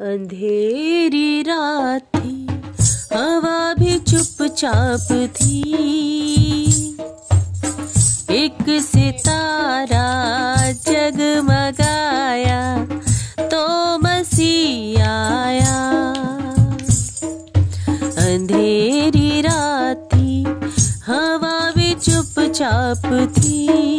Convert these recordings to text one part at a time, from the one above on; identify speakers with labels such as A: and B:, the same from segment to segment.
A: अंधेरी रात थी हवा भी चुपचाप थी। एक सितारा जगमगाया तो मसीह आया। अंधेरी रात थी हवा भी चुपचाप थी।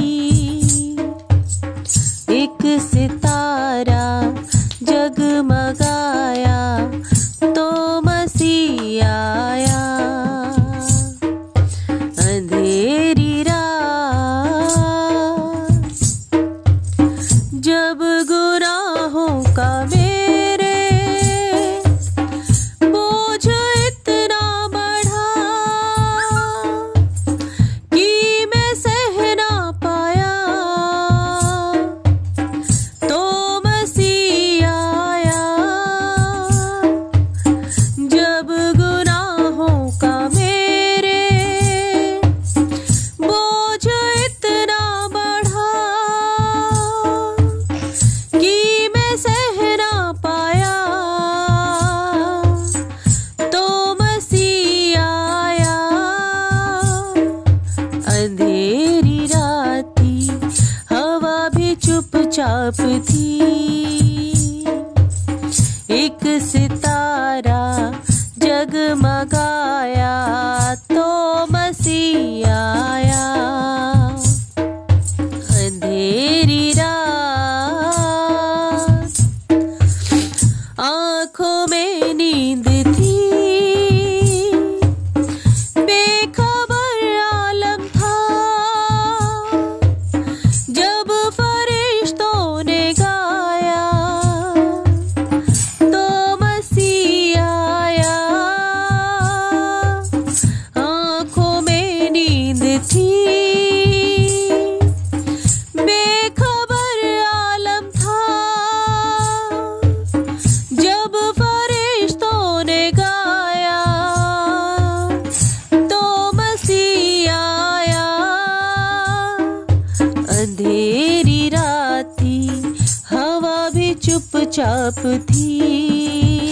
A: चुपचाप थी। एक सितारा जगमगाया तो अंधेरी हवा भी चुपचाप थी।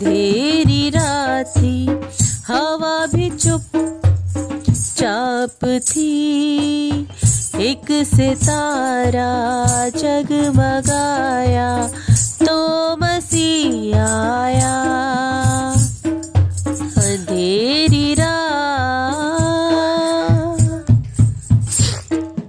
A: अंधेरी राती हवा भी चुप चाप थी। एक सितारा जगमगाया तो मसीह आया। अंधेरी